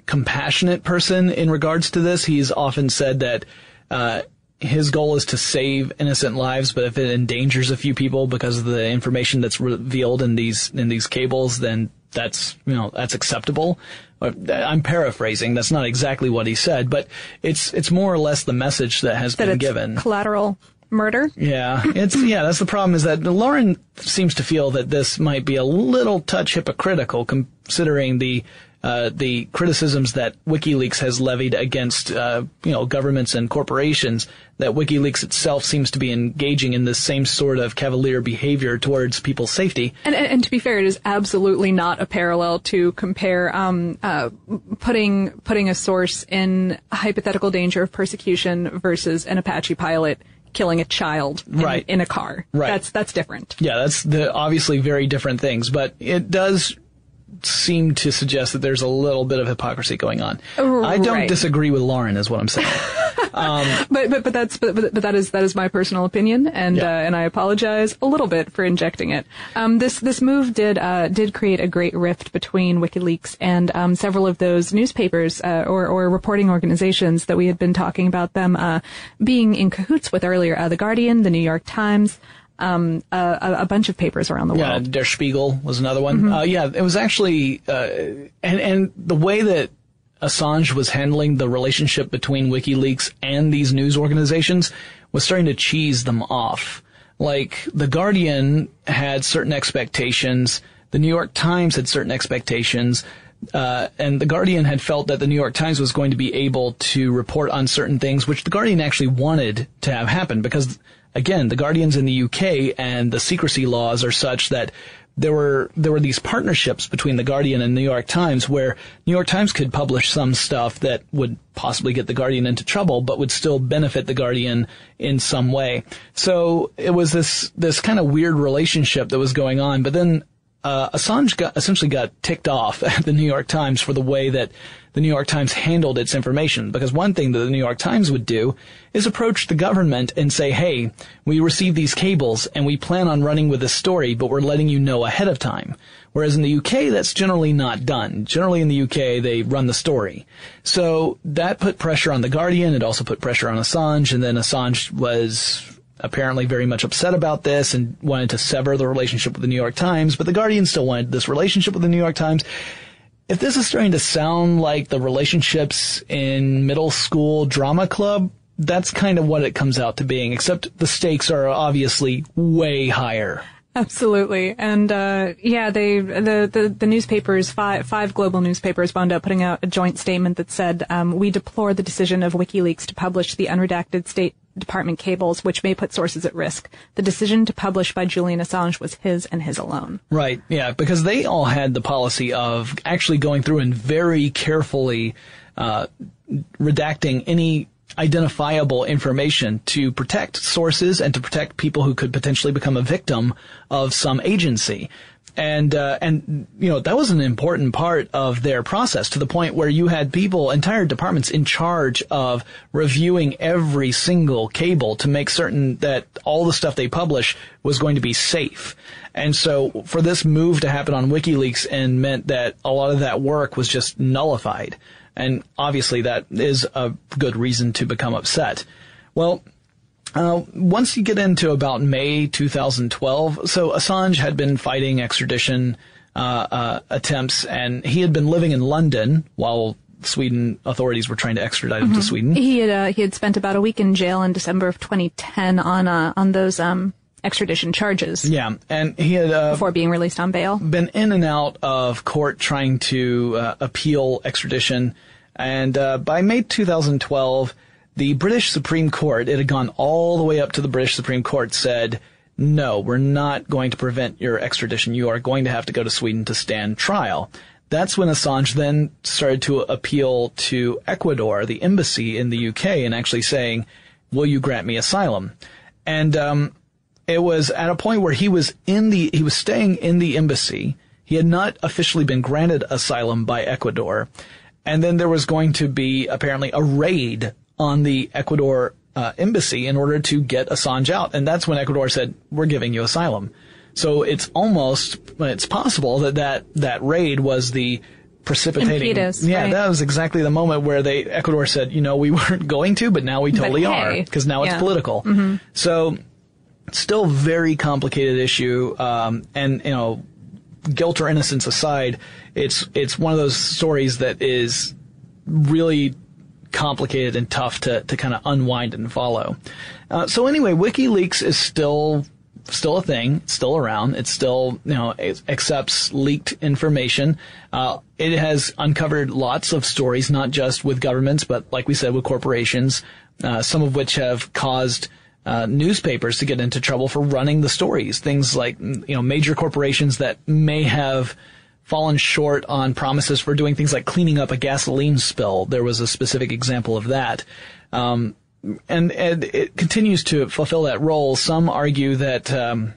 compassionate person in regards to this. He's often said that. Uh, his goal is to save innocent lives, but if it endangers a few people because of the information that's revealed in these in these cables, then that's you know that's acceptable. Uh, I'm paraphrasing. That's not exactly what he said, but it's it's more or less the message that has that been given. Collateral murder. Yeah, it's yeah. That's the problem. Is that Lauren seems to feel that this might be a little touch hypocritical, considering the uh, the criticisms that WikiLeaks has levied against uh, you know governments and corporations, that WikiLeaks itself seems to be engaging in this same sort of cavalier behavior towards people's safety. And, and, and to be fair, it is absolutely not a parallel to compare um, uh, putting putting a source in hypothetical danger of persecution versus an Apache pilot killing a child in, right. in a car. Right. That's that's different. Yeah, that's the obviously very different things, but it does seem to suggest that there's a little bit of hypocrisy going on. I don't disagree with Lauren, is what I'm saying. <laughs> um, but but but that's but, but that is that is my personal opinion, and yeah. uh, and I apologize a little bit for injecting it. Um, this this move did uh, did create a great rift between WikiLeaks and um, several of those newspapers uh, or or reporting organizations that we had been talking about them uh, being in cahoots with earlier, uh, the Guardian, the New York Times um, a, a, bunch of papers around the world. Yeah, Der Spiegel was another one. Mm-hmm. Uh, yeah, it was actually, uh, and and the way that Assange was handling the relationship between WikiLeaks and these news organizations was starting to cheese them off. Like the Guardian had certain expectations, the New York Times had certain expectations. Uh, and the Guardian had felt that the New York Times was going to be able to report on certain things, which the Guardian actually wanted to have happen because again, the Guardian's in the UK and the secrecy laws are such that there were there were these partnerships between the Guardian and New York Times where New York Times could publish some stuff that would possibly get the Guardian into trouble but would still benefit the Guardian in some way. So it was this this kind of weird relationship that was going on. But then uh, Assange got, essentially got ticked off <laughs> at the New York Times for the way that the New York Times handled its information. Because one thing that the New York Times would do is approach the government and say, hey, we received these cables and we plan on running with this story, but we're letting you know ahead of time. Whereas in the UK, that's generally not done. Generally in the UK, they run the story. So that put pressure on The Guardian. It also put pressure on Assange. And then Assange was apparently very much upset about this and wanted to sever the relationship with the New York Times, but the Guardian still wanted this relationship with the New York Times if this is starting to sound like the relationships in middle school drama club, that's kind of what it comes out to being, except the stakes are obviously way higher. Absolutely, and uh, yeah, they the, the the newspapers five five global newspapers wound up putting out a joint statement that said um, we deplore the decision of WikiLeaks to publish the unredacted State Department cables, which may put sources at risk. The decision to publish by Julian Assange was his and his alone. Right, yeah, because they all had the policy of actually going through and very carefully uh, redacting any identifiable information to protect sources and to protect people who could potentially become a victim of some agency. And, uh, and, you know, that was an important part of their process to the point where you had people, entire departments in charge of reviewing every single cable to make certain that all the stuff they publish was going to be safe. And so for this move to happen on WikiLeaks and meant that a lot of that work was just nullified. And obviously that is a good reason to become upset. Well, uh, once you get into about May 2012, so Assange had been fighting extradition uh, uh, attempts, and he had been living in London while Sweden authorities were trying to extradite him to Sweden. He had uh, he had spent about a week in jail in December of 2010 on uh, on those um, extradition charges Yeah, and he had uh, before being released on bail. been in and out of court trying to uh, appeal extradition. And uh, by May 2012, the British Supreme Court, it had gone all the way up to the British Supreme Court, said, no, we're not going to prevent your extradition. You are going to have to go to Sweden to stand trial. That's when Assange then started to appeal to Ecuador, the embassy in the UK, and actually saying, will you grant me asylum? And, um, it was at a point where he was in the, he was staying in the embassy. He had not officially been granted asylum by Ecuador. And then there was going to be apparently a raid on the Ecuador uh, embassy in order to get Assange out. And that's when Ecuador said, we're giving you asylum. So it's almost, it's possible that that, that raid was the precipitating. Impetus, yeah, right. that was exactly the moment where they, Ecuador said, you know, we <laughs> weren't going to, but now we totally hey, are. Cause now yeah. it's political. So, still very complicated issue. Um, and, you know, guilt or innocence aside, it's, it's one of those stories that is really complicated and tough to, to kind of unwind and follow. Uh, so anyway, WikiLeaks is still still a thing, still around. It's still you know it accepts leaked information. Uh, it has uncovered lots of stories, not just with governments, but like we said, with corporations. Uh, some of which have caused uh, newspapers to get into trouble for running the stories. Things like you know major corporations that may have fallen short on promises for doing things like cleaning up a gasoline spill. There was a specific example of that. Um, and, and it continues to fulfill that role. Some argue that um,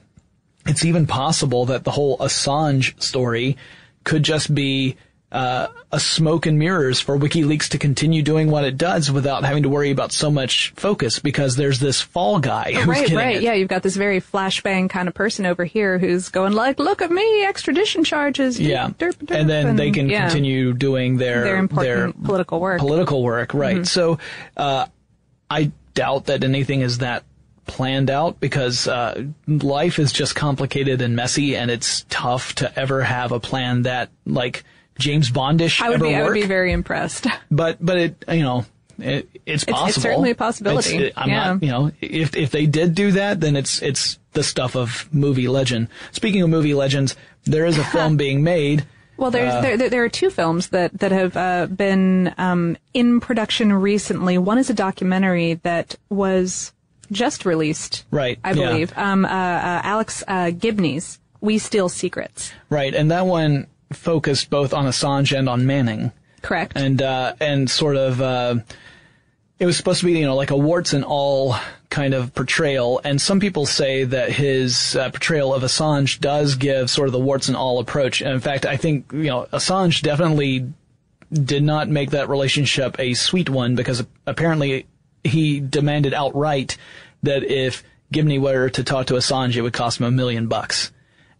it's even possible that the whole Assange story could just be uh, a smoke and mirrors for WikiLeaks to continue doing what it does without having to worry about so much focus because there's this fall guy <laughs> who's right, getting right. it. Yeah, you've got this very flashbang kind of person over here who's going like, "Look at me, extradition charges." Yeah, derp, derp," and then they can yeah, continue doing their their important political work. political work, right? Mm-hmm. So, uh, I doubt that anything is that planned out because uh, life is just complicated and messy, and it's tough to ever have a plan that like James Bondish I would ever be, I would be very impressed. but but it you know. It, it's possible. it's possible. certainly a possibility. It's- I'm Yeah. not, you know, if if they did do that, then it's it's the stuff of movie legend. Speaking of movie legends, there is a <laughs> film being made Well, there's, Uh, there, there, are two films that, that have uh, been um, in production recently. One is a documentary that was just released, Right, I yeah. believe. Um, uh, uh, Alex uh, Gibney's "We Steal Secrets." Right, and that one focused both on Assange and on Manning, Correct. and uh, and sort of uh, it was supposed to be you know like a warts and all kind of portrayal, and some people say that his uh, portrayal of Assange does give sort of the warts and all approach. And in fact, I think you know Assange definitely did not make that relationship a sweet one because apparently he demanded outright that if Gibney were to talk to Assange, it would cost him a million bucks.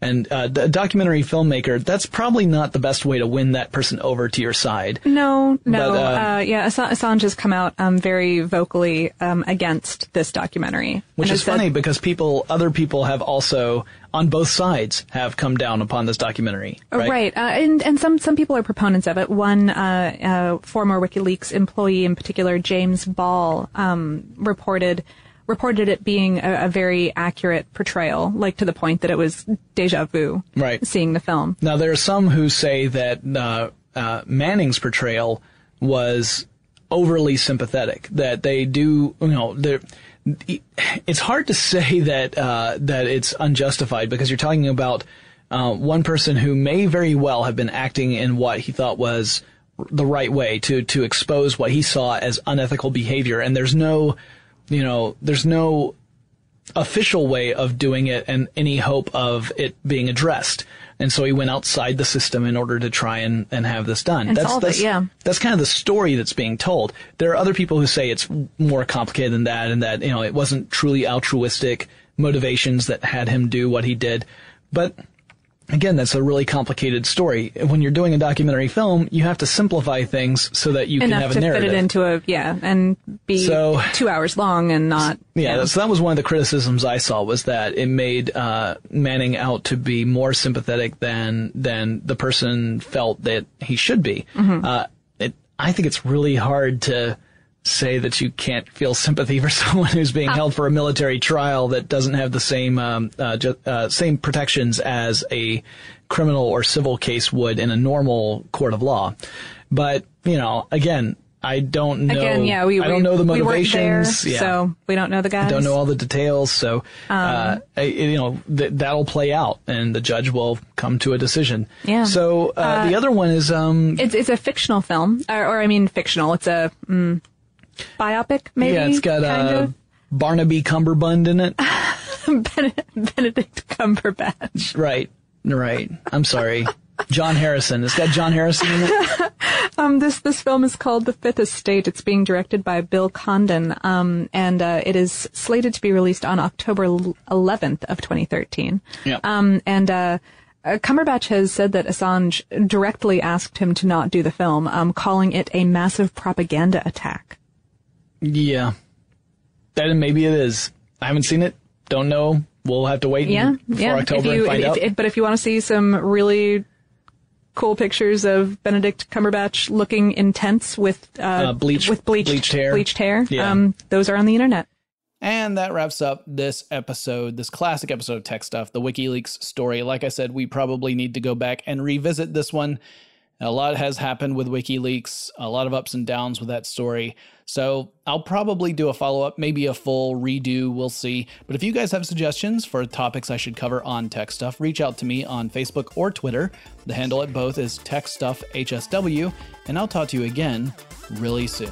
And uh, a documentary filmmaker, that's probably not the best way to win that person over to your side. no, no, But, uh, uh, yeah. Assange, Assange has come out um, very vocally um, against this documentary, Which And is has said- funny because people, other people have also, on both sides, have come down upon this documentary. Right. Right, Uh, and and some some people are proponents of it. One uh, uh, former WikiLeaks employee, in particular, James Ball, um, reported reported it being a, a very accurate portrayal, like to the point that it was deja vu. Right. seeing the film. Now there are some who say that uh, uh, Manning's portrayal was overly sympathetic. That they do, you know, they're. It's hard to say <laughs> that uh, that it's unjustified because you're talking about uh, one person who may very well have been acting in what he thought was the right way to to expose what he saw as unethical behavior. And there's no, you know, there's no official way of doing it and any hope of it being addressed. And so he went outside the system in order to try and, and have this done. And that's solve it, yeah. that's kind of the story that's being told. There are other people who say it's more complicated than that and that, you know, it wasn't truly altruistic motivations that had him do what he did. But again, that's a really complicated story. When you're doing a documentary film, you have to simplify things so that you can have a narrative. to fit it into a yeah and be So- two hours long and not Yeah, so that was one of the criticisms I saw was that it made uh, Manning out to be more sympathetic than than the person felt that he should be. Mm-hmm. Uh, it, I think it's really hard to say that you can't feel sympathy for <laughs> someone who's being held for a military trial that doesn't have the same um, uh, ju- uh, same protections as a criminal or civil case would in a normal court of law. But you know, again. I don't know. again yeah we I don't we- know the we there, motivations. yeah. so we don't know the guys I Don't know all the details, so uh, Um, I- you know th- that'll play out, and the judge will come to a decision. Yeah. So uh, the other one is um, it's it's a fictional film or, or I mean fictional it's a mm, biopic maybe yeah, it's got kind uh, Barnaby Cumberbund in it. <laughs> Benedict Cumberbatch right, right. I'm sorry, John Harrison. It's got John Harrison in it. <laughs> Um, this this film is called The Fifth Estate. It's being directed by Bill Condon, um, and uh, it is slated to be released on October 11th of 2013. Yeah. Um, and uh, uh, Cumberbatch has said that Assange directly asked him to not do the film, um, calling it a massive propaganda attack. Yeah, that maybe it is. I haven't seen it. Don't know. We'll have to wait Yeah, for yeah. October if you, and find if, out. if- but if you want to see some really cool pictures of Benedict Cumberbatch looking intense with uh, Uh, bleach- with bleached, bleached hair. bleached hair, Yeah. um, those are on the internet. And that wraps up this episode, this classic episode of Tech Stuff, the WikiLeaks story. Like I said, we probably need to go back and revisit this one. A lot has happened with WikiLeaks, a lot of ups and downs with that story. So I'll probably do a follow up, maybe a full redo, we'll see. But if you guys have suggestions for topics I should cover on Tech Stuff, reach out to me on Facebook or Twitter. The handle at both is Tech Stuff HSW, and I'll talk to you again really soon.